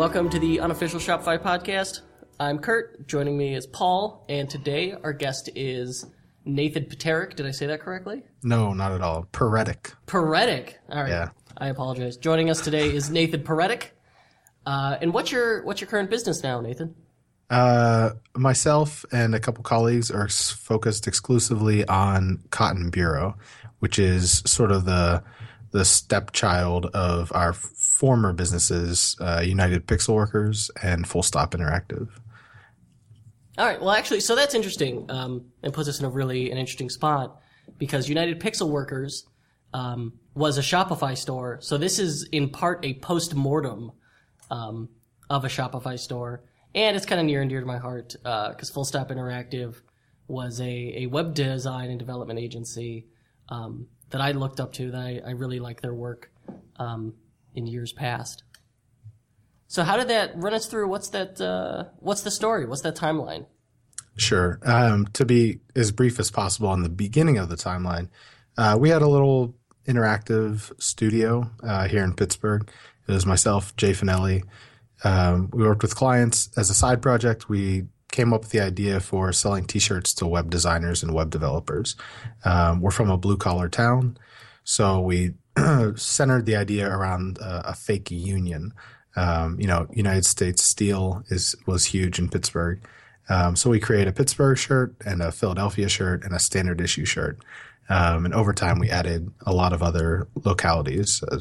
Welcome to the unofficial Shopify podcast. I'm Kurt. Joining me is Paul, and today our guest is Nathan Paterick. Did I say that correctly? No, not at all. Peretic. Peretic. All right. Yeah. I apologize. Joining us today is Nathan Peretic. Uh, and what's your what's your current business now, Nathan? Uh, myself and a couple colleagues are focused exclusively on Cotton Bureau, which is sort of the the stepchild of our former businesses, uh, United Pixelworkers and Full Stop Interactive. All right. Well, actually, so that's interesting, um, and puts us in a really an interesting spot because United Pixelworkers um, was a Shopify store. So this is in part a post mortem um, of a Shopify store, and it's kind of near and dear to my heart because Full Stop Interactive was a, a web design and development agency um, that I looked up to. That I, I really like their work um, in years past. So how did that run us through? What's that? Uh, what's the story? What's that timeline? Sure. Um, to be as brief as possible on the beginning of the timeline, uh, we had a little interactive studio uh, here in Pittsburgh. It was myself, Jay Fanelli. Um, we worked with clients as a side project. We came up with the idea for selling T-shirts to web designers and web developers. Um, we're from a blue collar town, so we centered the idea around uh, a fake union. Um, you know, United States Steel is was huge in Pittsburgh. Um, so we created a Pittsburgh shirt and a Philadelphia shirt and a standard issue shirt. Um, and over time, we added a lot of other localities, uh,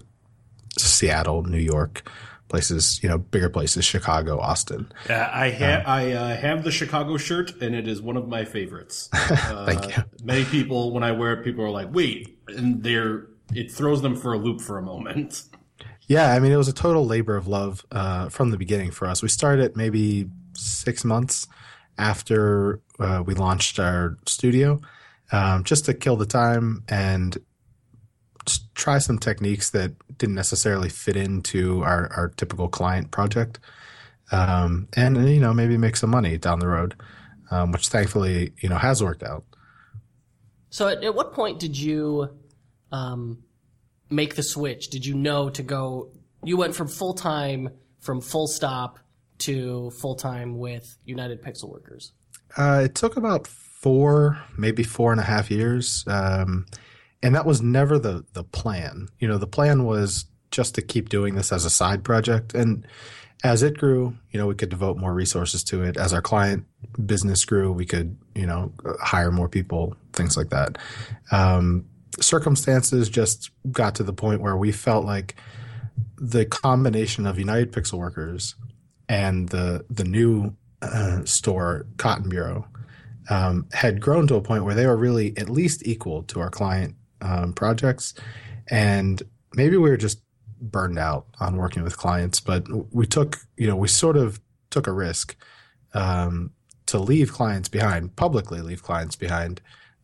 Seattle, New York, places, you know, bigger places, Chicago, Austin. Uh, I ha- I uh, have the Chicago shirt, and it is one of my favorites. Uh, Thank you. Many people, when I wear it, people are like, "Wait," and they're it throws them for a loop for a moment. Yeah, I mean, it was a total labor of love uh, from the beginning for us. We started maybe six months after uh, we launched our studio, um, just to kill the time and try some techniques that didn't necessarily fit into our, our typical client project, um, and you know maybe make some money down the road, um, which thankfully you know has worked out. So at, at what point did you um, make the switch? Did you know to go? You went from full time from Full Stop to full time with United Pixel Workers. Uh, it took about four, maybe four and a half years, um, and that was never the the plan. You know, the plan was just to keep doing this as a side project, and as it grew, you know, we could devote more resources to it. As our client business grew, we could, you know, hire more people, things like that. Um, circumstances just got to the point where we felt like the combination of United Pixelworkers and the the new uh, store Cotton Bureau um, had grown to a point where they were really at least equal to our client um, projects, and maybe we were just burned out on working with clients. But we took, you know, we sort of took a risk um, to leave clients behind, publicly leave clients behind,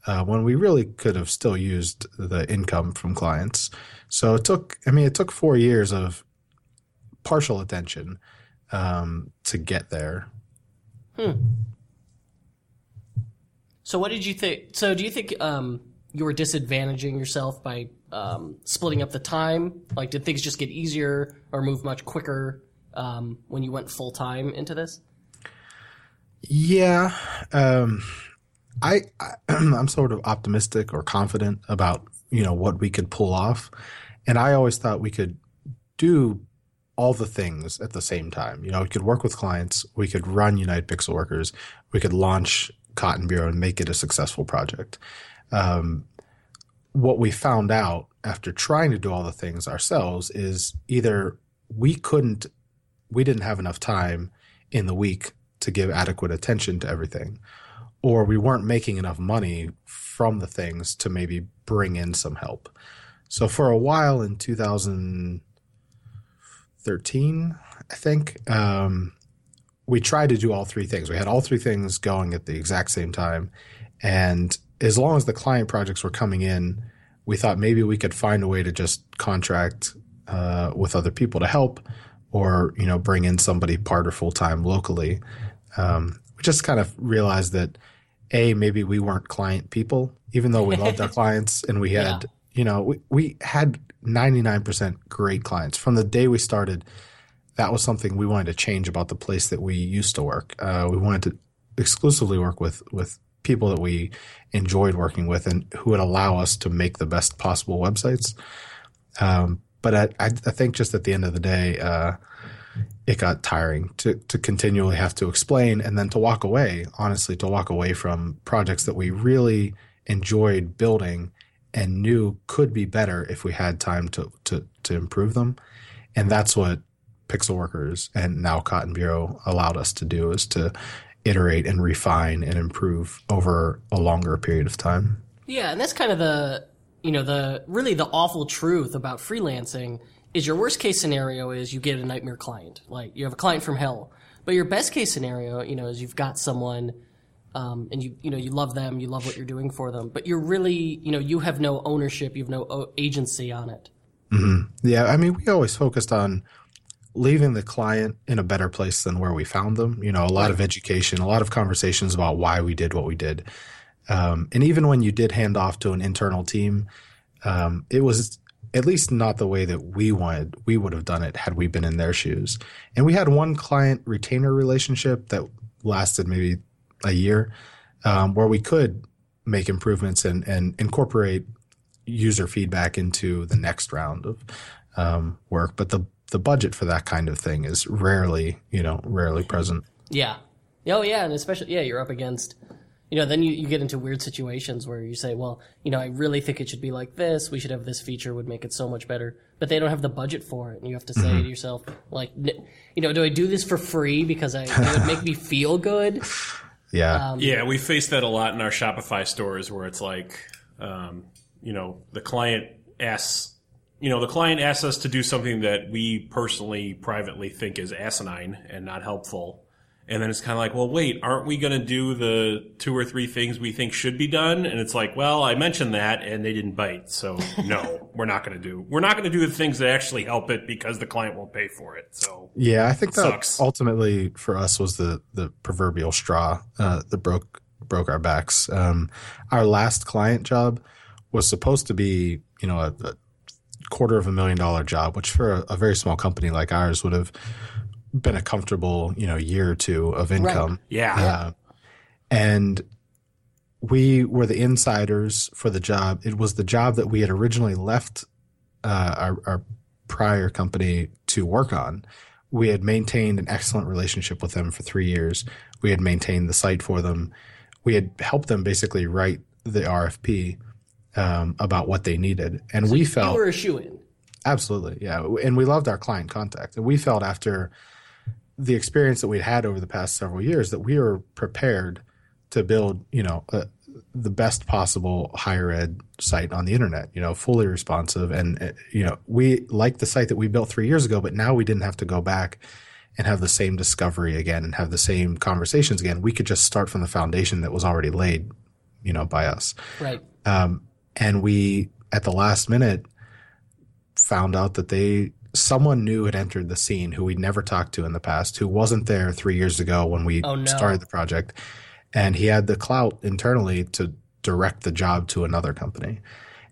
uh, when we really could have still used the income from clients. So it took, I mean, it took four years of partial attention um, to get there. Hmm. So what did you think? So do you think um, you were disadvantaging yourself by um, splitting up the time? Like, did things just get easier or move much quicker um, when you went full time into this? Yeah, um, I, I I'm sort of optimistic or confident about you know what we could pull off, and I always thought we could do all the things at the same time. You know, we could work with clients, we could run United Pixelworkers, we could launch Cotton Bureau and make it a successful project. Um, what we found out after trying to do all the things ourselves is either we couldn't, we didn't have enough time in the week to give adequate attention to everything, or we weren't making enough money from the things to maybe bring in some help. So for a while in 2013, I think, um, we tried to do all three things. We had all three things going at the exact same time. And as long as the client projects were coming in, we thought maybe we could find a way to just contract uh, with other people to help or, you know, bring in somebody part or full time locally. Um, we just kind of realized that A, maybe we weren't client people, even though we loved our clients and we had, Yeah. you know, we, we had 99% great clients from the day we started that was something we wanted to change about the place that we used to work. Uh, we wanted to exclusively work with with people that we enjoyed working with and who would allow us to make the best possible websites. Um, but I, I, think just at the end of the day, uh, it got tiring to, to continually have to explain and then to walk away, honestly, to walk away from projects that we really enjoyed building and knew could be better if we had time to, to, to improve them. And that's what Pixelworkers and now Cotton Bureau allowed us to do is to iterate and refine and improve over a longer period of time. Yeah, and that's kind of the you know the really the awful truth about freelancing is your worst case scenario is you get a nightmare client, like you have a client from hell. But your best case scenario, you know, is you've got someone um, and you you know you love them, you love what you're doing for them, but you're really you know you have no ownership, you have no agency on it. Mm-hmm. Yeah, I mean, we always focused on leaving the client in a better place than where we found them. You know, a lot of education, a lot of conversations about why we did what we did. Um, and even when you did hand off to an internal team, um, it was at least not the way that we wanted we would have done it had we been in their shoes. And we had one client retainer relationship that lasted maybe a year, um, where we could make improvements and, and incorporate user feedback into the next round of um, work. But the the budget for that kind of thing is rarely, you know, rarely present. Yeah. Oh, yeah, and especially yeah, you're up against. You know, then you, you get into weird situations where you say, well, you know, I really think it should be like this. We should have this feature would make it so much better. But they don't have the budget for it. And you have to say mm-hmm. to yourself, like, you know, do I do this for free because I, it would make me feel good? Yeah. Um, yeah, we face that a lot in our Shopify stores where it's like, um, you know, the client asks you know, the client asks us to do something that we personally, privately think is asinine and not helpful. And then it's kind of like, well, wait, aren't we going to do the two or three things we think should be done? And it's like, well, I mentioned that and they didn't bite. So no, we're not going to do, we're not going to do the things that actually help it because the client won't pay for it. So yeah, I think that sucks. ultimately for us was the, the proverbial straw, uh, that broke, broke our backs. Um, our last client job was supposed to be, you know, a, a quarter of a million dollar job, which for a, a, very small company like ours would have been a comfortable, you know, year or two of income. Right. Yeah. Uh, and we were the insiders for the job. It was the job that we had originally left uh, our, our prior company to work on. We had maintained an excellent relationship with them for three years. We had maintained the site for them. We had helped them basically write the RFP um, about what they needed, and so we felt you were a shoe in. Absolutely, yeah, and we loved our client contact, and we felt after the experience that we'd had over the past several years that we were prepared to build, you know, a, the best possible higher ed site on the internet, you know, fully responsive. And, uh, you know, we liked the site that we built three years ago, but now we didn't have to go back and have the same discovery again and have the same conversations again. We could just start from the foundation that was already laid, you know, by us. Right. Um, and we at the last minute found out that they someone new had entered the scene who we'd never talked to in the past who wasn't there three years ago when we oh, no. started the project and he had the clout internally to direct the job to another company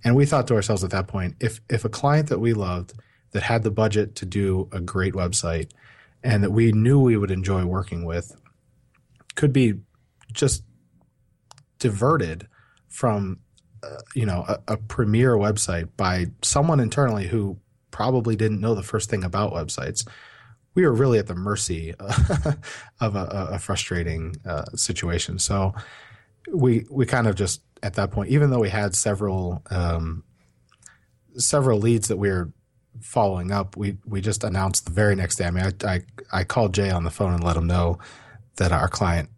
and we thought to ourselves at that point if if a client that we loved that had the budget to do a great website and that we knew we would enjoy working with could be just diverted from you know a, a premier website by someone internally who probably didn't know the first thing about websites we were really at the mercy of a, a frustrating uh, situation. So we we kind of just at that point even though we had several um, several leads that we were following up we we just announced the very next day. I mean I, I i called jay on the phone and let him know that our client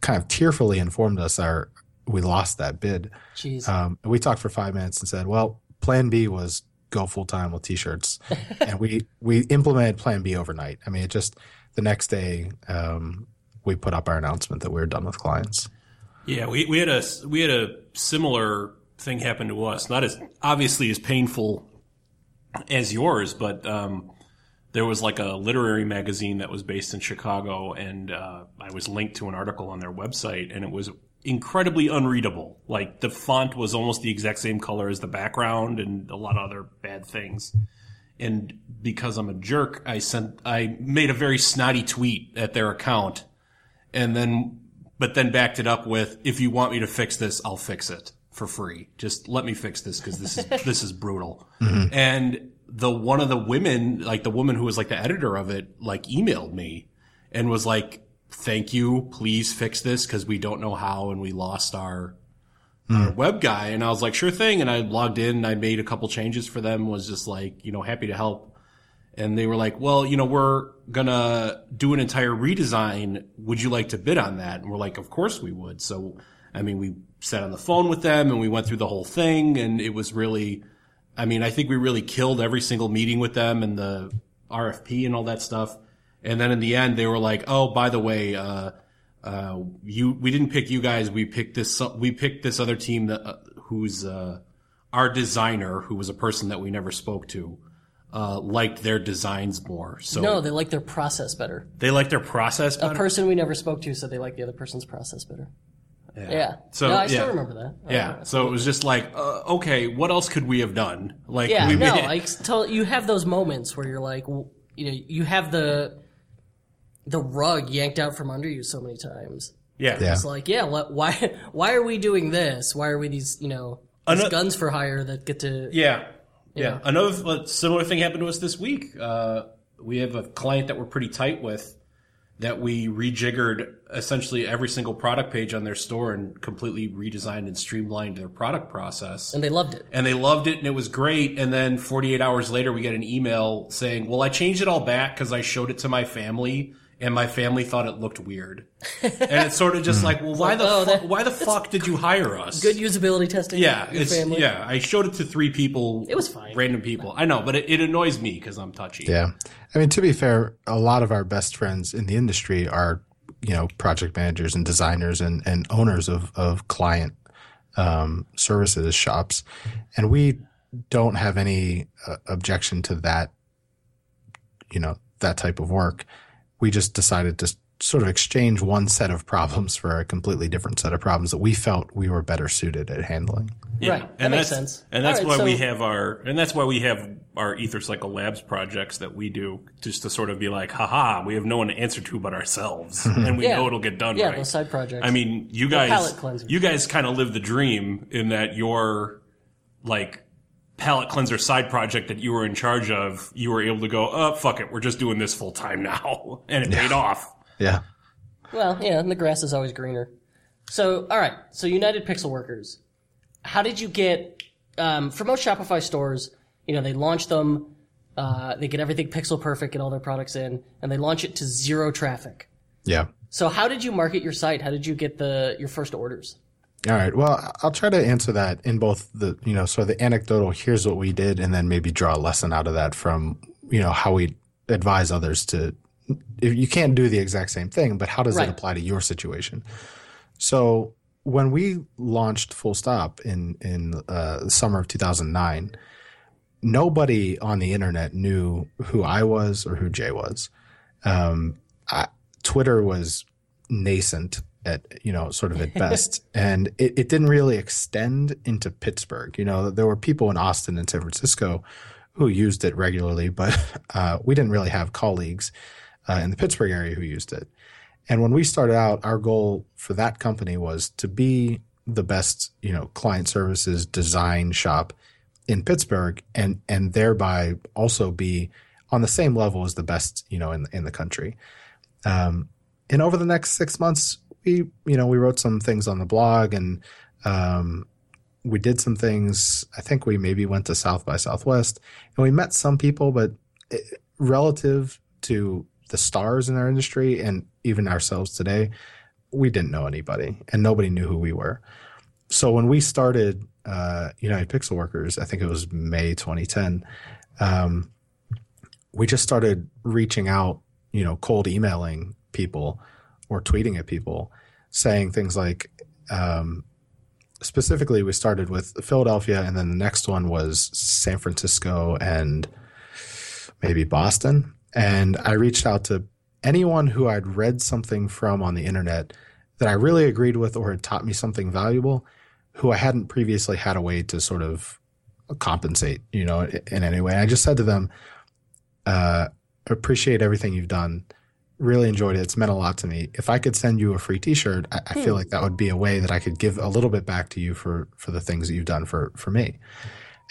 kind of tearfully informed us our we lost that bid. Jeez. Um, we talked for five minutes and said, well, plan B was go full time with t-shirts. and we, we implemented plan B overnight. I mean, it just, the next day, um, we put up our announcement that we were done with clients. Yeah, we, we had a, we had a similar thing happen to us. Not as obviously as painful as yours, but, um, there was like a literary magazine that was based in Chicago, and uh, I was linked to an article on their website, and it was incredibly unreadable. Like the font was almost the exact same color as the background and a lot of other bad things. and because I'm a jerk, I sent I made a very snotty tweet at their account, and then but then backed it up with, "If you want me to fix this, I'll fix it for free. Just let me fix this because this is this is brutal." Mm-hmm. And the one of the women, like the woman who was like the editor of it, like emailed me and was like, "Thank you, please fix this because we don't know how and we lost our." Our hmm. web guy and I was like, sure thing. And I logged in and I made a couple changes for them, was just like, you know, happy to help and they were like, "Well, you know, we're gonna do an entire redesign. Would you like to bid on that?" And we're like, "Of course we would." So, I mean, we sat on the phone with them and we went through the whole thing, and it was really, I mean, I think we really killed every single meeting with them and the RFP and all that stuff. And then in the end, they were like, "Oh, by the way, uh, uh, you we didn't pick you guys. We picked this. We picked this other team that uh, who's uh, our designer, who was a person that we never spoke to." uh, liked their designs more. So No, they like their process better. they liked their process better. A better. person we never spoke to said they like the other person's process better. Yeah. So, no, I still yeah. remember that. yeah. So it was just like, uh, okay, what else could we have done? Like, Yeah, we no, made- I tell you have those moments where you're like, w- you know, you have the the rug yanked out from under you so many times. yeah, Yeah. It's like, yeah, what, why why are we doing this? Why are we these, you know, these Ano- guns for hire that get to Yeah. Yeah. Another uh, similar thing happened to us this week. Uh, we have a client that we're pretty tight with that we rejiggered essentially every single product page on their store and completely redesigned and streamlined their product process. and they loved it. and they loved it and it was great. And then 48 hours later, we get an email saying, well, I changed it all back because I showed it to my family and my family thought it looked weird. and it's sort of just like, well, why the, oh, fu- that- why the fuck did you hire us? Good usability testing. Yeah, your it's, family. yeah. I showed it to three people. It was fine. Random people. I know, but it, it annoys me because I'm touchy. Yeah. I mean, to be fair, a lot of our best friends in the industry are, you know, project managers and designers and, and owners of, of client um, services shops. And we don't have any uh, objection to that, you know, that type of work. We just decided to sort of exchange one set of problems for a completely different set of problems that we felt we were better suited at handling. Yeah. Right. That and makes that's, sense. And that's All why right, we have our, and that's why we have our Ethercycle Labs projects that we do just to sort of be like, haha, we have no one to answer to but ourselves. and we Yeah. know it'll get done Yeah, right. those side projects. I mean, you guys, you guys kind of live the dream in that you're like palette cleanser side project that you were in charge of, you were able to go, oh, fuck it, we're just doing this full time now, and it paid off. Yeah. Well, yeah, and the grass is always greener. So, all right. So, United Pixelworkers, how did you get um, for most Shopify stores? You know, they launch them, uh, they get everything pixel perfect, get all their products in, and they launch it to zero traffic. Yeah. So, how did you market your site? How did you get the your first orders? All right. Well, I'll try to answer that in both the, you know, so the anecdotal, here's what we did, and then maybe draw a lesson out of that from, you know, how we advise others to, if you can't do the exact same thing, but how does Right. it apply to your situation? So when we launched Full Stop in, in uh, the summer of 2009, nobody on the internet knew who I was or who Jay was. Um, I, Twitter was nascent at you know sort of at best. And it, it didn't really extend into pittsburgh. You know there were people in austin and san francisco who used it regularly but uh, we didn't really have colleagues uh, in the pittsburgh area who used it. And when we started out our goal for that company was to be the best you know client services design shop in pittsburgh and and thereby also be on the same level as the best you know in in the country. Um, and over the next six months, we you know we wrote some things on the blog and um, we did some things. I think we maybe went to South by Southwest and we met some people, but it, relative to the stars in our industry and even ourselves today, we didn't know anybody and nobody knew who we were. So when we started uh, United Pixelworkers, I think it was May 2010. Um, we just started reaching out, you know, cold emailing people or tweeting at people saying things like, um, specifically, we started with Philadelphia, and then the next one was San Francisco and maybe Boston. And I reached out to anyone who I'd read something from on the internet that I really agreed with or had taught me something valuable, who I hadn't previously had a way to sort of compensate, you know, in any way. I just said to them, uh, appreciate everything you've done. Really enjoyed it. It's meant a lot to me. If I could send you a free T-shirt, I, I feel hmm. like that would be a way that I could give a little bit back to you for for the things that you've done for for me.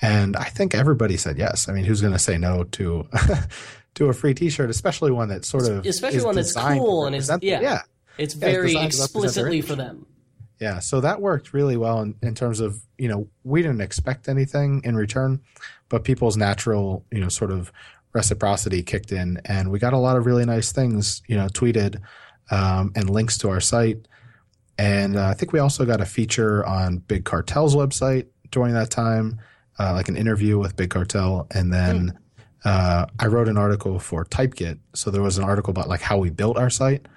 And I think everybody said yes. I mean, who's going to say no to to a free T-shirt, especially one that sort of Especially one that's cool and is- yeah. yeah. It's Yeah, it's very designed to represent their explicitly for them. Yeah, so that worked really well in, in terms of, you know, we didn't expect anything in return, but people's natural, you know, sort of reciprocity kicked in and we got a lot of really nice things, you know, tweeted um, and links to our site. And uh, I think we also got a feature on Big Cartel's website during that time, uh, like an interview with Big Cartel. And then uh, I wrote an article for TypeKit. So there was an article about like how we built our site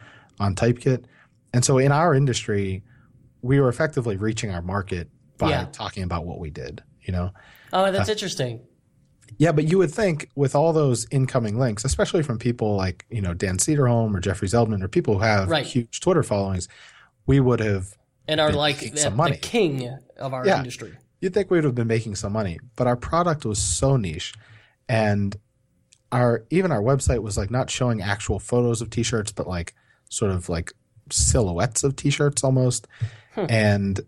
on TypeKit. And so in our industry, we were effectively reaching our market by Yeah. talking about what we did, you know? Oh, that's interesting. Yeah, but you would think with all those incoming links, especially from people like, you know, Dan Cederholm or Jeffrey Zeldman or people who have Right. huge Twitter followings, we would have And are like the, the king of our Yeah. industry. you'd think we would have been making some money, but our product was so niche and our even our website was like not showing actual photos of t-shirts but like sort of like silhouettes of t-shirts almost. Hmm. And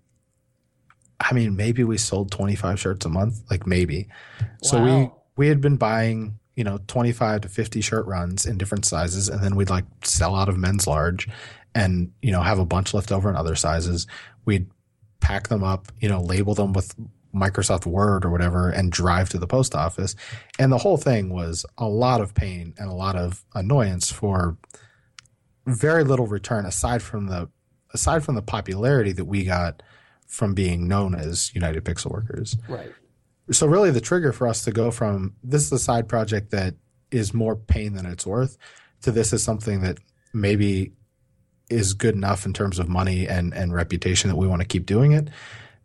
I mean maybe we sold 25 shirts a month, like maybe. So we we had been buying, you know, 25 to 50 shirt runs in different sizes and then we'd like sell out of men's large and, you know, have a bunch left over in other sizes. We'd pack them up, you know, label them with Microsoft Word or whatever and drive to the post office. And the whole thing was a lot of pain and a lot of annoyance for very little return aside from the aside from the popularity that we got from being known as United Pixelworkers. Right. So really the trigger for us to go from this is a side project that is more pain than it's worth to this is something that maybe is good enough in terms of money and, and reputation that we want to keep doing it.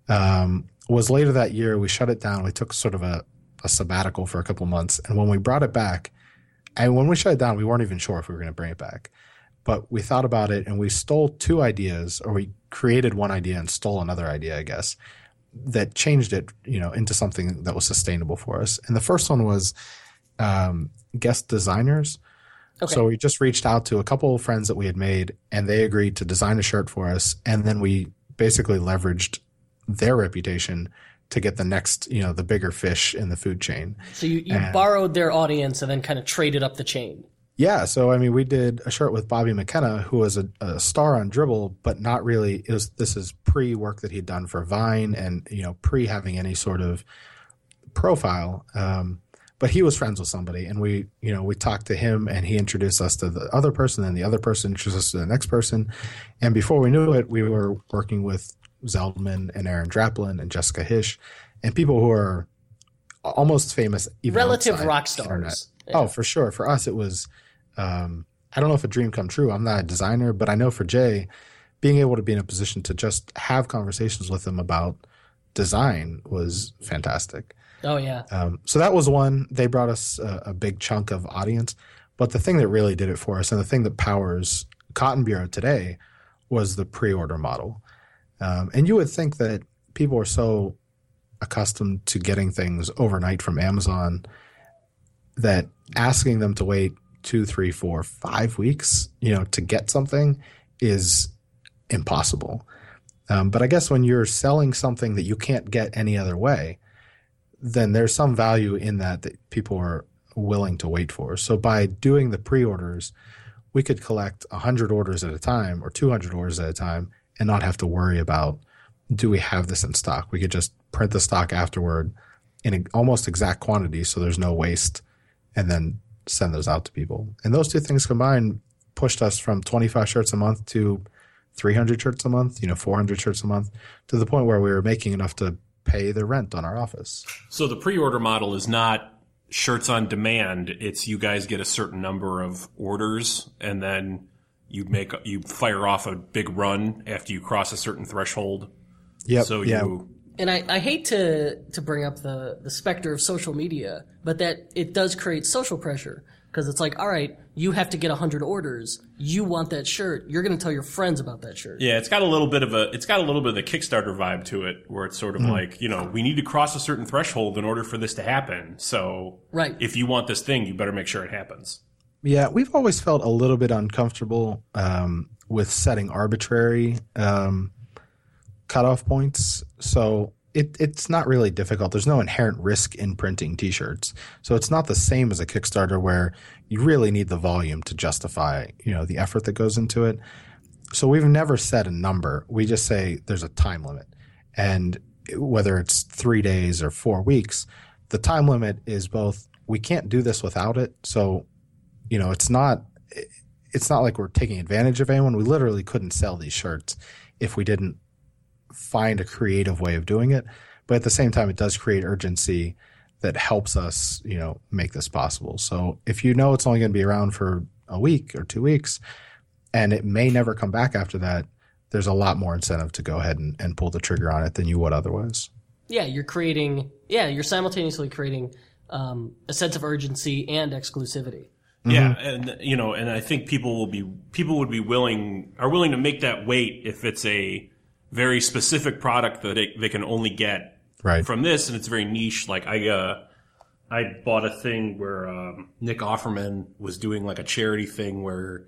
Um, was later that year we shut it down. We took sort of a, a sabbatical for a couple months. And when we brought it back, and when we shut it down, we weren't even sure if we were going to bring it back. But we thought about it and we stole two ideas, or we created one idea and stole another idea, I guess, that changed it, you know, into something that was sustainable for us. And the first one was um, guest designers. Okay. So we just reached out to a couple of friends that we had made, and they agreed to design a shirt for us. And then we basically leveraged their reputation to get the next, you know, the bigger fish in the food chain. So you, you And- borrowed their audience and then kind of traded up the chain. Yeah, so I mean, we did a shirt with Bobby McKenna, who was a, a star on Dribbble, but not really. It was this is pre work that he'd done for Vine, and you know, pre having any sort of profile. Um, but he was friends with somebody, and we, you know, we talked to him, and he introduced us to the other person, and the other person introduced us to the next person, and before we knew it, we were working with Zeldman and Aaron Draplin and Jessica Hische, and people who are almost famous, even Relative rock stars. Oh, for sure. For us, it was. Um, I don't know if a dream come true. I'm not a designer, but I know for Jay, being able to be in a position to just have conversations with him about design was fantastic. Oh yeah. Um, so that was one. They brought us a, a big chunk of audience, but the thing that really did it for us, and the thing that powers Cotton Bureau today, was the pre-order model. Um, and you would think that people are so accustomed to getting things overnight from Amazon that asking them to wait two, three, four, five weeks, you know, to get something is impossible. Um, but I guess when you're selling something that you can't get any other way, then there's some value in that that people are willing to wait for. So by doing the pre-orders, we could collect 100 orders at a time or 200 orders at a time and not have to worry about do we have this in stock? We could just print the stock afterward in almost exact quantity so there's no waste and then send those out to people. And those two things combined pushed us from 25 shirts a month to 300 shirts a month, you know, 400 shirts a month to the point where we were making enough to pay the rent on our office. So the pre-order model is not shirts on demand. It's you guys get a certain number of orders and then you make you fire off a big run after you cross a certain threshold. Yep. So yeah. you and I, I hate to to bring up the the specter of social media, but that it does create social pressure because it's like, all right, you have to get hundred orders. You want that shirt. You're going to tell your friends about that shirt. Yeah, it's got a little bit of a it's got a little bit of the Kickstarter vibe to it, where it's sort of like you know we need to cross a certain threshold in order for this to happen. So Right. if you want this thing, you better make sure it happens. Yeah, we've always felt a little bit uncomfortable um, with setting arbitrary um, cutoff points. So it, it's not really difficult. There's no inherent risk in printing T-shirts. So it's not the same as a Kickstarter where you really need the volume to justify, you know, the effort that goes into it. So we've never set a number. We just say there's a time limit, and whether it's three days or four weeks, the time limit is both. We can't do this without it. So you know, it's not it's not like we're taking advantage of anyone. We literally couldn't sell these shirts if we didn't find a creative way of doing it. But at the same time, it does create urgency that helps us, you know, make this possible. So if you know it's only going to be around for a week or two weeks, and it may never come back after that, there's a lot more incentive to go ahead and, and pull the trigger on it than you would otherwise. Yeah, you're creating. Yeah, you're simultaneously creating um, a sense of urgency and exclusivity. Yeah, and you know, and I think people will be people would be willing are willing to make that wait if it's a very specific product that they, they can only get Right. from this, and it's very niche. Like I, uh, I bought a thing where um, Nick Offerman was doing like a charity thing where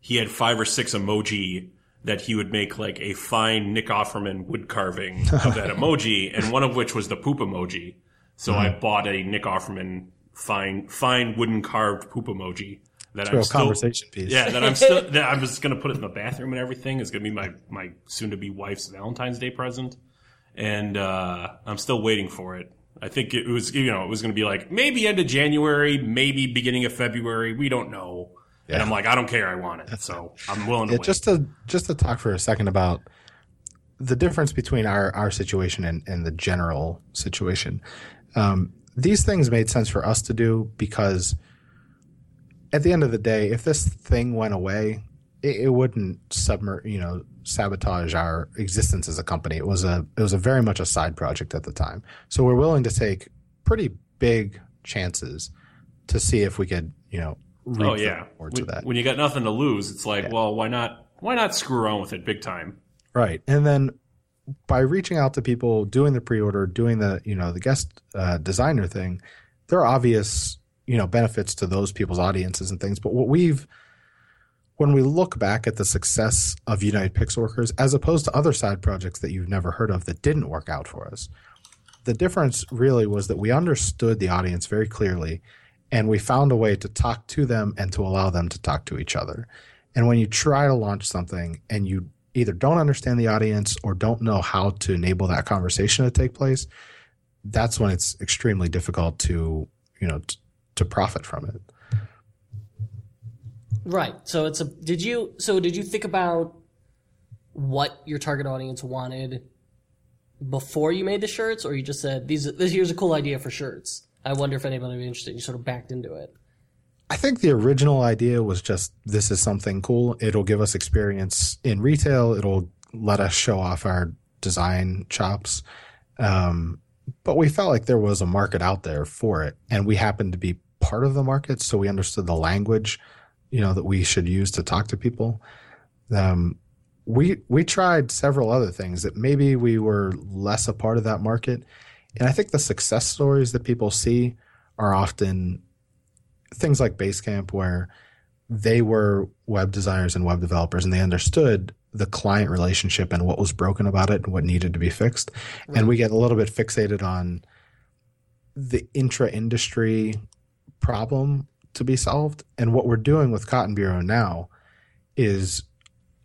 he had five or six emoji that he would make like a fine Nick Offerman wood carving of that emoji, and one of which was the poop emoji. So I bought a Nick Offerman fine fine wooden carved poop emoji that I'm Real still conversation piece. yeah that I'm still that I'm just gonna put it in the bathroom and everything. It's gonna be my my soon to be wife's Valentine's Day present, and uh, I'm still waiting for it. I think it was you know it was gonna be like maybe end of January, maybe beginning of February. We don't know. And I'm like, I don't care. I want it, so I'm willing to Yeah, wait. just to just to talk for a second about the difference between our our situation and, and the general situation. Um, these things made sense for us to do because at the end of the day, if this thing went away, it, it wouldn't submer you know sabotage our existence as a company. It was a it was a very much a side project at the time. So we're willing to take pretty big chances to see if we could you know oh yeah, when, when you got nothing to lose, it's like, well, why not? Why not screw around with it big time? Right. And then by reaching out to people, doing the pre-order, doing the, you know, the guest uh, designer thing, there are obvious, you know, benefits to those people's audiences and things. But what we've when we look back at the success of United Pixelworkers as opposed to other side projects that you've never heard of that didn't work out for us, the difference really was that we understood the audience very clearly and we found a way to talk to them and to allow them to talk to each other. And when you try to launch something and you either don't understand the audience or don't know how to enable that conversation to take place, that's when it's extremely difficult to, you know, to profit from it. Right. So it's a. Did you? So did you think about what your target audience wanted before you made the shirts, or you just said these? This here's a cool idea for shirts. I wonder if anybody would be interested. You sort of backed into it. I think the original idea was just this is something cool. It'll give us experience in retail. It'll let us show off our design chops. Um, but we felt like there was a market out there for it, and we happened to be part of the market, so we understood the language, you know, that we should use to talk to people. Um, we we tried several other things that maybe we were less a part of that market, and I think the success stories that people see are often things like Basecamp where they were web designers and web developers and they understood the client relationship and what was broken about it and what needed to be fixed. And we get a little bit fixated on the intra industry problem to be solved. And what we're doing with Cotton Bureau now is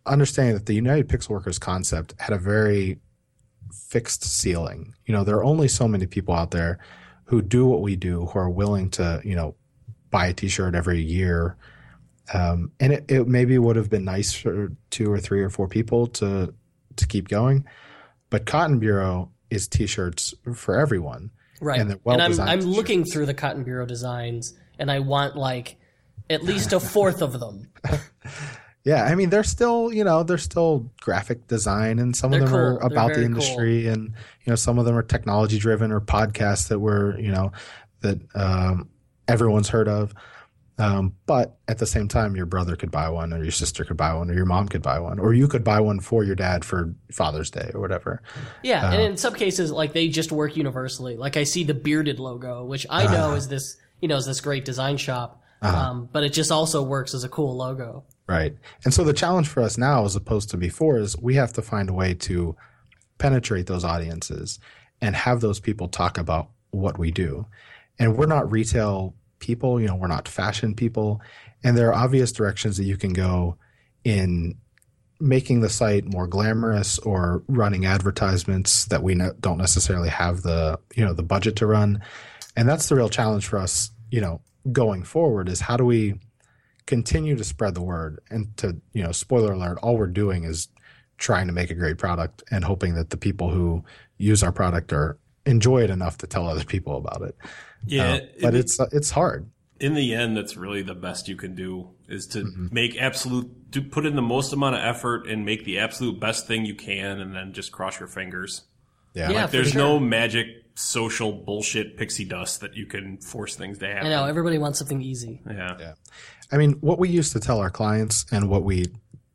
understanding that the United Pixelworkers concept had a very fixed ceiling. You know, there are only so many people out there who do what we do, who are willing to, you know, buy a t-shirt every year. Um, and it, it maybe would have been nice for two or three or four people to to keep going. But Cotton Bureau is t-shirts for everyone. Right. And they're I'm I'm t-shirts. looking through the Cotton Bureau designs, and I want like at least a fourth of them. Yeah, I mean, they're still, you know, they're still graphic design, and some They're of them are cool. They're about the industry, and you know, some of them are technology driven or podcasts that were, you know, that um, everyone's heard of. Um, but at the same time, your brother could buy one, or your sister could buy one, or your mom could buy one, or you could buy one for your dad for Father's Day or whatever. Yeah, Uh, and in some cases, like they just work universally. Like I see the bearded logo, which I Uh-huh. know is this, you know, is this great design shop, um, but it just also works as a cool logo. Right. And so the challenge for us now, as opposed to before, is we have to find a way to penetrate those audiences and have those people talk about what we do. And we're not retail people, you know, we're not fashion people. And there are obvious directions that you can go in making the site more glamorous or running advertisements that we ne- don't necessarily have the, you know, the budget to run. And that's the real challenge for us, you know, going forward is how do we continue to spread the word and to you know spoiler alert all we're doing is trying to make a great product and hoping that the people who use our product are enjoy it enough to tell other people about it Yeah, Uh, but it- it's uh, it's hard in the end, that's really the best you can do is to Mm-hmm. make absolute, to put in the most amount of effort and make the absolute best thing you can, and then just cross your fingers. yeah, Yeah, Like, there's sure. no magic social bullshit pixie dust that you can force things to happen. I know everybody wants something easy. Yeah. Yeah. I mean, what we used to tell our clients and what we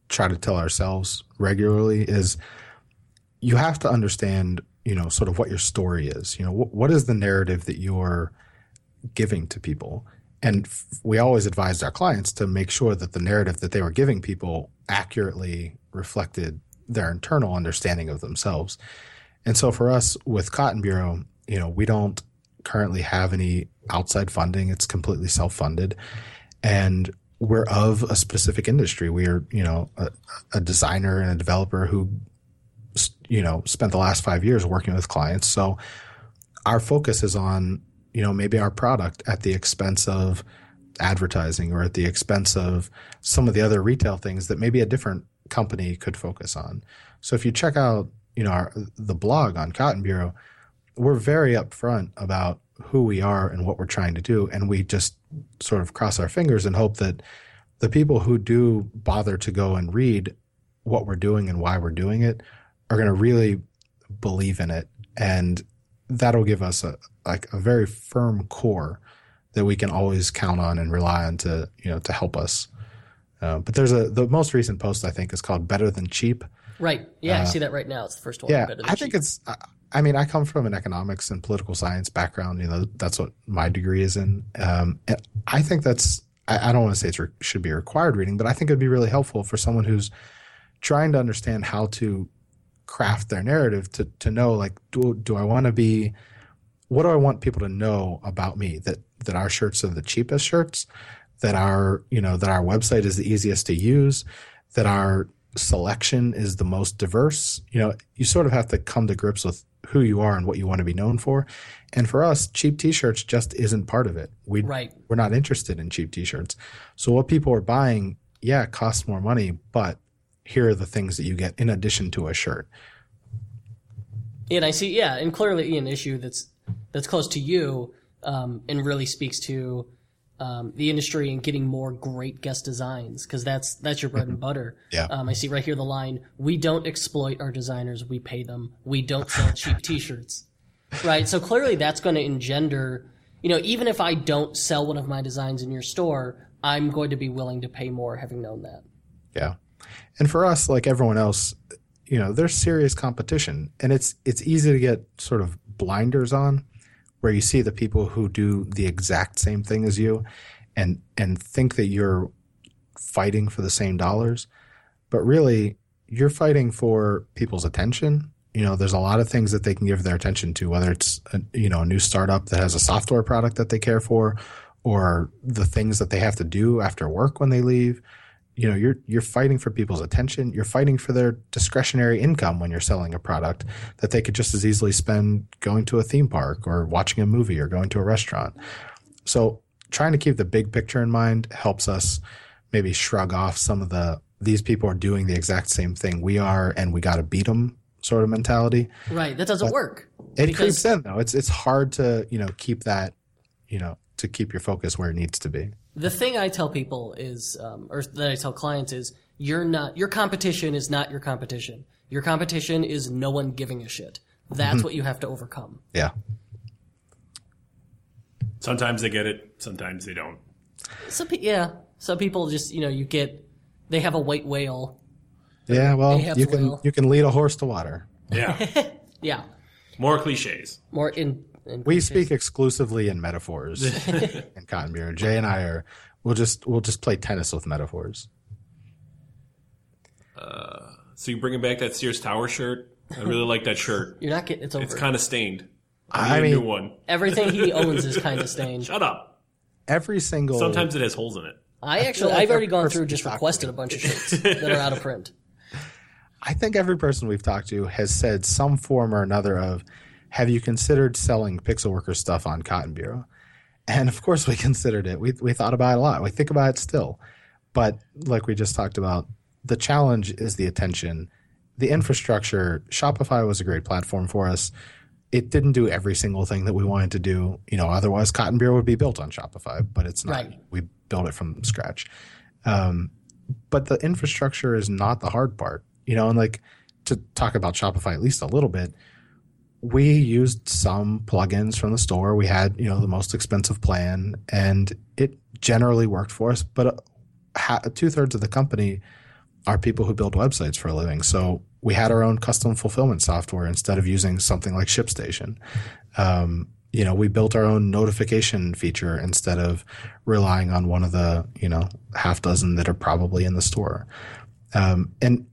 try to tell ourselves regularly is you have to understand, you know, sort of what your story is. You know, what, what is the narrative that you're giving to people? And f- we always advised our clients to make sure that the narrative that they were giving people accurately reflected their internal understanding of themselves. And so for us with Cotton Bureau, you know, we don't currently have any outside funding. It's completely self-funded and we're of a specific industry. We are, you know, a, a designer and a developer who, you know, spent the last five years working with clients. So our focus is on, you know, maybe our product at the expense of advertising or at the expense of some of the other retail things that maybe a different company could focus on. So if you check out, you know, our, the blog on Cotton Bureau, we're very upfront about who we are and what we're trying to do. And we just sort of cross our fingers and hope that the people who do bother to go and read what we're doing and why we're doing it are going to really believe in it. And that'll give us a, like a very firm core that we can always count on and rely on to, you know, to help us. Uh, but there's a, the most recent post I think is called better than cheap. Right. Yeah, I see that right now. It's the first one. Uh, Yeah, I think cheap. it's. I- I mean, I come from an economics and political science background. You know, that's what my degree is in. Um, and I think that's. I, I don't want to say it re- should be required reading, but I think it'd be really helpful for someone who's trying to understand how to craft their narrative to to know like do do I want to be what do I want people to know about me that that our shirts are the cheapest shirts that our you know that our website is the easiest to use that our selection is the most diverse? You know you sort of have to come to grips with who you are and what you want to be known for. And for us cheap t-shirts just isn't part of it. We Right. we're not interested in cheap t-shirts. So what people are buying yeah it costs more money but here are the things that you get in addition to a shirt And I see, yeah, and clearly an issue that's that's close to you, um, and really speaks to um, the industry and getting more great guest designs because that's that's your bread and butter. Yeah. Um, I see right here the line: "We don't exploit our designers; we pay them. We don't sell cheap T-shirts." Right. So clearly, that's going to engender. You know, even if I don't sell one of my designs in your store, I'm going to be willing to pay more, having known that. Yeah. And for us, like everyone else, you know, there's serious competition and it's it's easy to get sort of blinders on where you see the people who do the exact same thing as you and and think that you're fighting for the same dollars. But really, you're fighting for people's attention. You know, there's a lot of things that they can give their attention to, whether it's a, you know, a new startup that has a software product that they care for or the things that they have to do after work when they leave you know you're you're fighting for people's attention you're fighting for their discretionary income when you're selling a product that they could just as easily spend going to a theme park or watching a movie or going to a restaurant so trying to keep the big picture in mind helps us maybe shrug off some of the these people are doing the exact same thing we are and we got to beat them sort of mentality Right. That doesn't work. it creeps in though it's it's hard to you know keep that you know to keep your focus where it needs to be The thing I tell people is, um, or that I tell clients is, you're not your competition is not your competition. Your competition is no one giving a shit. That's what you have to overcome. Yeah. Sometimes they get it, sometimes they don't. Some pe- yeah, some people just you know you get they have a white whale. Yeah, well, you can whale. you can lead a horse to water. Yeah. Yeah, More cliches. more in. In We speak exclusively in metaphors in Cotton Bureau. Jay and I are we'll just we'll just play tennis with metaphors. Uh, so you bringing back that Sears Tower shirt? I really like that shirt. You're not getting it's over. It's kind of stained. I I need a mean- new one. Everything he owns is kind of stained. Shut up. Every single Sometimes it has holes in it. I actually, like I've already gone through we just requested a bunch of shirts that are out of print. I think every person we've talked to has said some form or another of, "Have you considered selling Pixelworker stuff on Cotton Bureau?" And of course, we considered it. We we thought about it a lot. We think about it still, but like we just talked about, the challenge is the attention, the infrastructure. Shopify was a great platform for us. It didn't do every single thing that we wanted to do. You know, otherwise Cotton Bureau would be built on Shopify, but it's not. Right. We built it from scratch um, but the infrastructure is not the hard part, you know, and like to talk about Shopify at least a little bit, we used some plugins from the store. We had, you know, the most expensive plan and it generally worked for us, but uh, two thirds of the company are people who build websites for a living. So we had our own custom fulfillment software instead of using something like ShipStation. Um, you know, we built our own notification feature instead of relying on one of the, you know, half dozen that are probably in the store. Um, and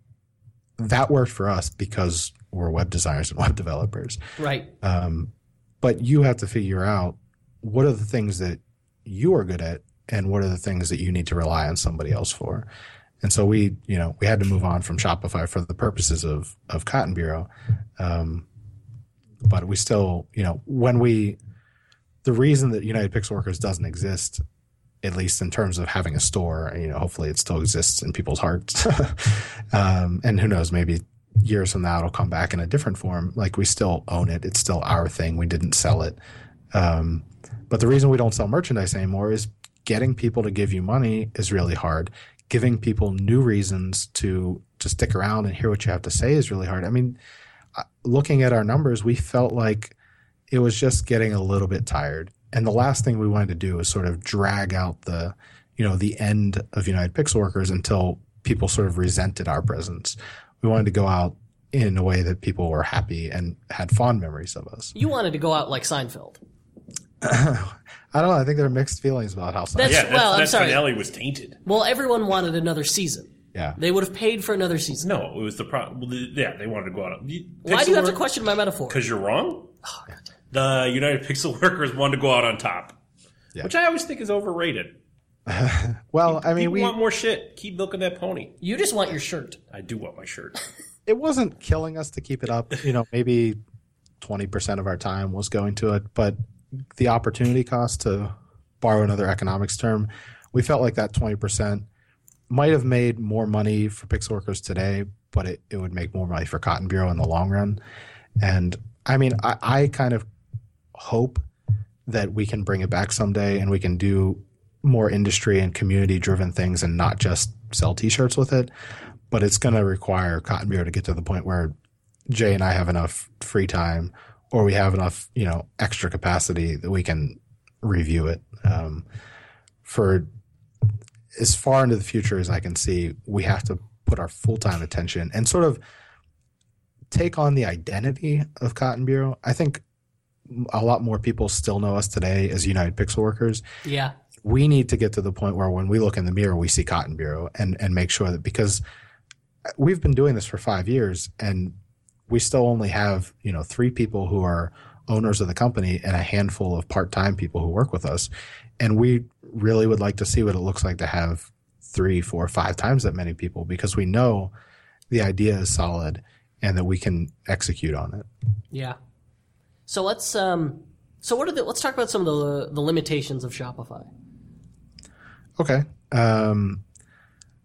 that worked for us because we're web designers and web developers. Right. But you have to figure out what are the things that you are good at and what are the things that you need to rely on somebody else for. And so we, you know, we had to move on from Shopify for the purposes of of Cotton Bureau. Um, but we still, you know, when we, the reason that United Pixelworkers doesn't exist, at least in terms of having a store, you know, hopefully it still exists in people's hearts. um, and who knows, maybe years from now it'll come back in a different form. Like we still own it; it's still our thing. We didn't sell it. Um, but the reason we don't sell merchandise anymore is getting people to give you money is really hard. Giving people new reasons to to stick around and hear what you have to say is really hard. I mean, uh, looking at our numbers, we felt like it was just getting a little bit tired. And the last thing we wanted to do was sort of drag out the, you know, the end of United Pixelworkers until people sort of resented our presence. We wanted to go out in a way that people were happy and had fond memories of us. You wanted to go out like Seinfeld. I don't know. I think there are mixed feelings about how. That's- Yeah, that, well, I'm that sorry. finale was tainted. Well, everyone wanted another season. yeah. They would have paid for another season. No, it was the problem. Well, the- yeah, they wanted to go out. Why do you have to question my metaphor? Because you're wrong. Oh, the United Pixelworkers wanted to go out on top, Yeah. which I always think is overrated. Well, I mean, People we want more shit. Keep milking that pony. You just want your shirt. I do want my shirt. it wasn't killing us to keep it up. You know, maybe twenty percent of our time was going to it, but the opportunity cost to borrow another economics term, we felt like that twenty percent might have made more money for Pixelworkers today, but it, it would make more money for Cotton Bureau in the long run. And I mean, I, I kind of hope that we can bring it back someday and we can do more industry and community driven things and not just sell t-shirts with it but it's going to require cotton bureau to get to the point where jay and i have enough free time or we have enough you know extra capacity that we can review it. Um, for as far into the future as i can see we have to put our full-time attention and sort of take on the identity of cotton bureau i think a lot more people still know us today as united pixelworkers. Yeah. We need to get to the point where when we look in the mirror, we see Cotton Bureau and, and make sure that because we've been doing this for five years and we still only have, you know, three people who are owners of the company and a handful of part-time people who work with us. And we really would like to see what it looks like to have three, four, five times that many people because we know the idea is solid and that we can execute on it. Yeah. So let's um so what are the let's talk about some of the the limitations of Shopify. Okay. Um,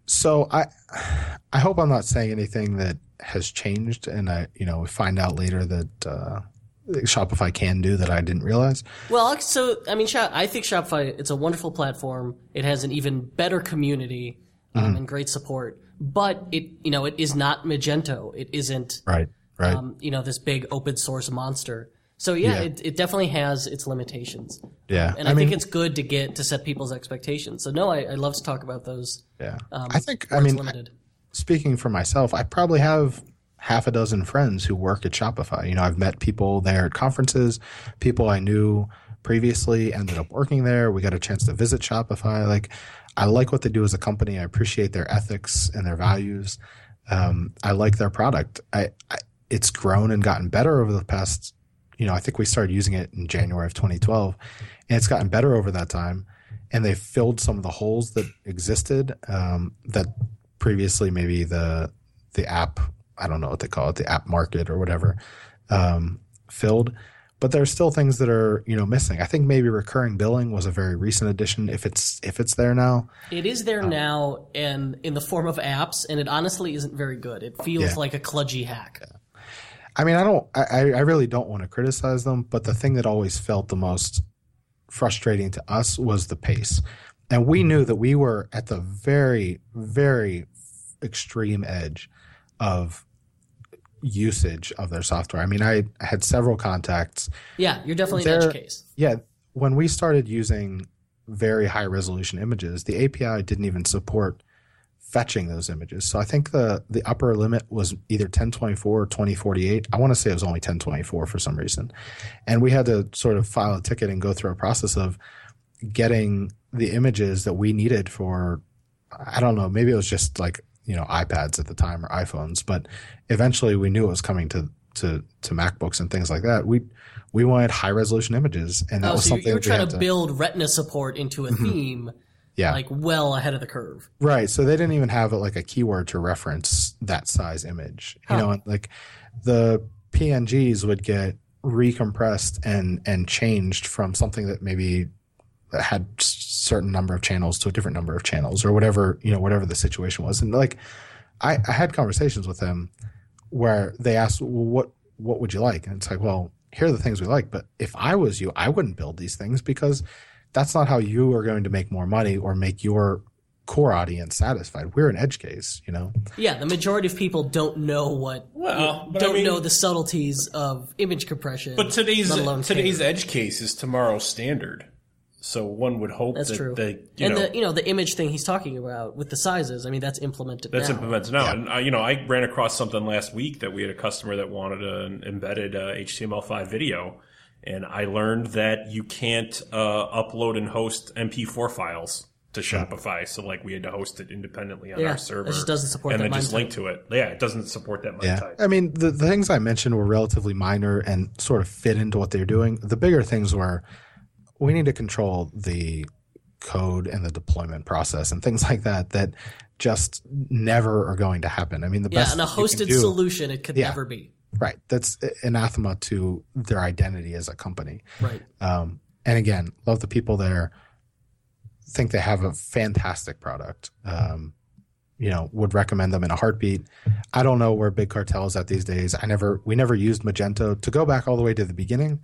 so I, I hope I'm not saying anything that has changed, and I, you know, find out later that uh, Shopify can do that I didn't realize. Well, so I mean, I think Shopify it's a wonderful platform. It has an even better community um, and great support. but it you know it is not Magento. It isn't Right. Right. um, you know this big open source monster. So yeah, Yeah. It, it definitely has its limitations, yeah. and I, think it's good to get to set people's expectations. So no, I, I love to talk about those. yeah. Um, I think. I mean, limited. speaking for myself, I probably have half a dozen friends who work at Shopify. You know, I've met people there at conferences, people I knew previously ended up working there. We got a chance to visit Shopify. Like, I like what they do as a company. I appreciate their ethics and their values. Um, I like their product. I, I it's grown and gotten better over the past. You know, I think we started using it in January of 2012, and it's gotten better over that time. And they've filled some of the holes that existed um, that previously maybe the the app I don't know what they call it the app market or whatever um, filled, but there's still things that are you know missing. I think maybe recurring billing was a very recent addition if it's if it's there now. It is Um, there now, and in the form of apps, and it honestly isn't very good. It feels Yeah. like a kludgy hack. I mean I don't I, I really don't want to criticize them, but the thing that always felt the most frustrating to us was the pace. And we knew that we were at the very, very extreme edge of usage of their software. I mean, I had several contacts. Yeah, you're definitely an edge case. Yeah, when we started using very high resolution images, the API didn't even support fetching those images. So I think the the upper limit was either 1024 or 2048. I want to say it was only 1024 for some reason. And we had to sort of file a ticket and go through a process of getting the images that we needed for I don't know, maybe it was just like, you know, iPads at the time or iPhones, but eventually we knew it was coming to to to MacBooks and things like that. We we wanted high resolution images and that Oh, was so something you were that we trying had to build Retina support into a mm-hmm. theme, yeah. like well ahead of the curve. Right. So they didn't even have like a keyword to reference that size image. You Huh. know, like the PNGs would get recompressed and and changed from something that maybe had certain number of channels to a different number of channels or whatever, you know, whatever the situation was. And like I, I had conversations with them where they asked, well, what what would you like? And it's like, well, here are the things we like, but if I was you, I wouldn't build these things because that's not how you are going to make more money or make your core audience satisfied. We're an edge case, you know. Yeah, the majority of people don't know what Well, but I don't mean- know the subtleties of image compression. But today's let alone today's care. edge case is tomorrow's standard. So one would hope That's that true. they, you and know, the you know the image thing he's talking about with the sizes. I mean that's implemented. That's now. implemented now. And, uh, you know, I ran across something last week that we had a customer that wanted an embedded uh, HTML5 video. And I learned that you can't uh, upload and host MP4 files to Shopify. So, like, we had to host it independently on Yeah, our it server. just doesn't support And that then just link to it. Yeah, it doesn't support that MIME Yeah. type. I mean, the, the things I mentioned were relatively minor and sort of fit into what they're doing. The bigger things were we need to control the code and the deployment process and things like that that just never are going to happen. I mean, the Yeah, best and a thing you can hosted do- solution it could Yeah. never be. Right. That's anathema to their identity as a company. Right. Um, and again, love the people there. Think they have a fantastic product. Um, you know, would recommend them in a heartbeat. I don't know where Big Cartel is at these days. I never, we never used Magento. To go back all the way to the beginning,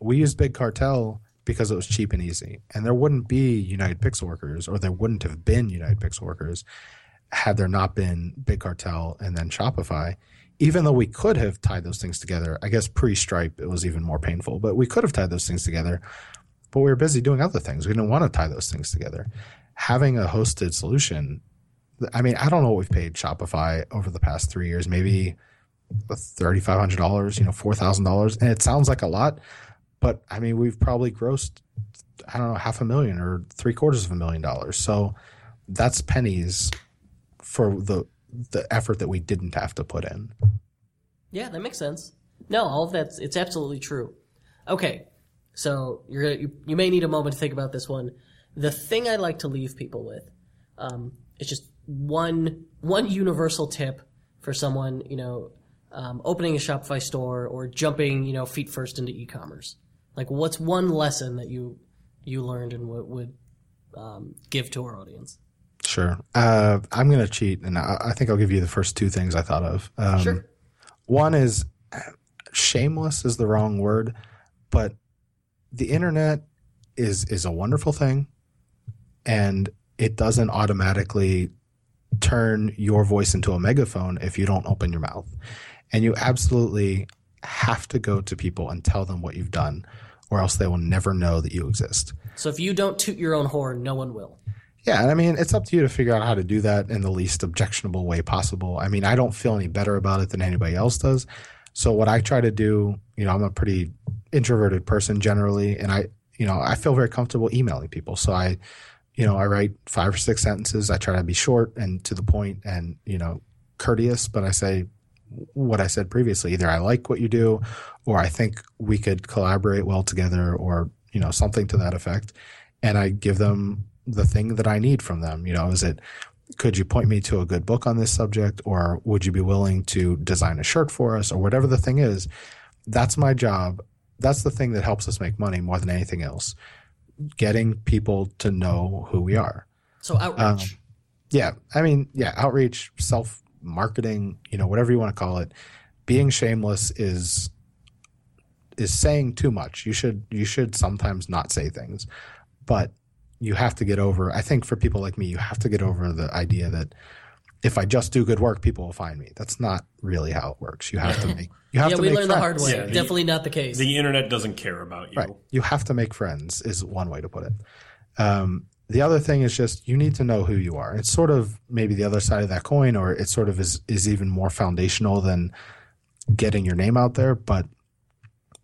we used Big Cartel because it was cheap and easy, and there wouldn't be United Pixelworkers, or there wouldn't have been United Pixelworkers had there not been Big Cartel and then Shopify. Even though we could have tied those things together, I guess pre Stripe it was even more painful, but we could have tied those things together. But we were busy doing other things. We didn't want to tie those things together. Having a hosted solution, I mean, I don't know what we've paid Shopify over the past three years, maybe thirty five hundred dollars, you know, four thousand dollars, and it sounds like a lot, but I mean, we've probably grossed, I don't know, half a million or three quarters of a million dollars. So that's pennies for the the effort that we didn't have to put in. Yeah, that makes sense. No, all of that's it's absolutely true. Okay, so you're you you may need a moment to think about this one. The thing I like to leave people with um, is just one one universal tip for someone you know um, opening a Shopify store or jumping you know feet first into e-commerce. Like, what's one lesson that you you learned and would, would um, give to our audience? Sure. Uh, I'm going to cheat, and I, I think I'll give you the first two things I thought of. Um, Sure. One is shameless is the wrong word, but the internet is is a wonderful thing, and it doesn't automatically turn your voice into a megaphone if you don't open your mouth. And you absolutely have to go to people and tell them what you've done, or else they will never know that you exist. So if you don't toot your own horn, no one will. Yeah, and I mean, it's up to you to figure out how to do that in the least objectionable way possible. I mean, I don't feel any better about it than anybody else does. So what I try to do, you know, I'm a pretty introverted person generally, and I, you know, I feel very comfortable emailing people. So I, you know, I write five or six sentences. I try to be short and to the point and, you know, courteous, but I say what I said previously. Either I like what you do or I think we could collaborate well together or, you know, something to that effect. And I give them the thing that I need from them. You know, is it could you point me to a good book on this subject or would you be willing to design a shirt for us or whatever the thing is? That's my job. That's the thing that helps us make money more than anything else. Getting people to know who we are. So outreach. Um, yeah. I mean, yeah, outreach, self marketing, you know, whatever you want to call it. Being shameless is is saying too much. You should you should sometimes not say things. But you have to get over i think for people like me you have to get over the idea that if i just do good work people will find me. That's not really how it works. You have to make you have yeah, to we make learned the hard way. Yeah, the- Definitely not the case. The internet doesn't care about you. right. You have to make friends is one way to put it. Um, the other thing is just you need to know who you are. It's sort of maybe the other side of that coin or it sort of is is even more foundational than getting your name out there but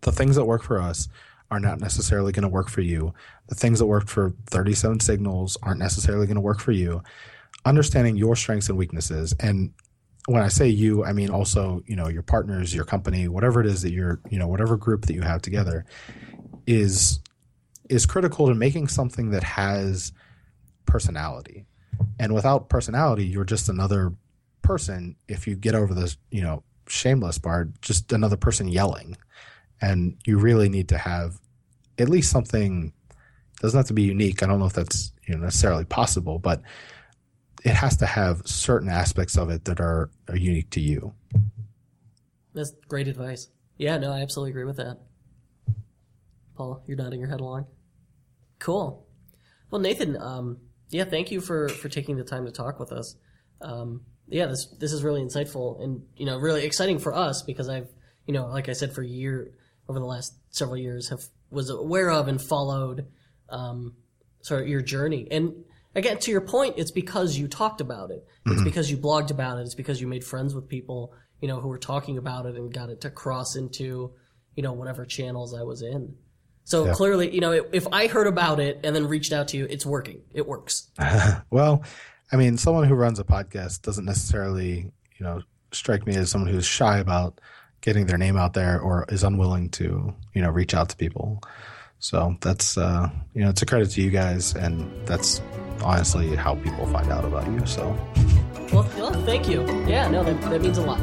the things that work for us are not necessarily going to work for you. The things that worked for 37signals aren't necessarily going to work for you. Understanding your strengths and weaknesses. And when I say you, I mean also, you know, your partners, your company, whatever it is that you're, you know, whatever group that you have together is is critical to making something that has personality. And without personality, you're just another person if you get over this, you know, shameless part, just another person yelling and you really need to have at least something doesn't have to be unique i don't know if that's you know necessarily possible but it has to have certain aspects of it that are, are unique to you That's great advice. Yeah, no, I absolutely agree with that. Paul, you're nodding your head along. Cool. Well, Nathan, um, yeah, thank you for for taking the time to talk with us. Um, yeah, this this is really insightful and you know really exciting for us because I've you know like I said for year over the last several years have was aware of and followed um, sort of your journey. And again to your point it's because you talked about it. It's because you blogged about it. It's because you made friends with people you know who were talking about it and got it to cross into you know whatever channels I was in. So clearly you know if, if I heard about it and then reached out to you it's working. It works. Well i mean someone who runs a podcast doesn't necessarily you know strike me as someone who's shy about getting their name out there or is unwilling to you know reach out to people. So that's uh you know it's a credit to you guys and that's honestly how people find out about you so. Well, well thank you. Yeah no that, that means a lot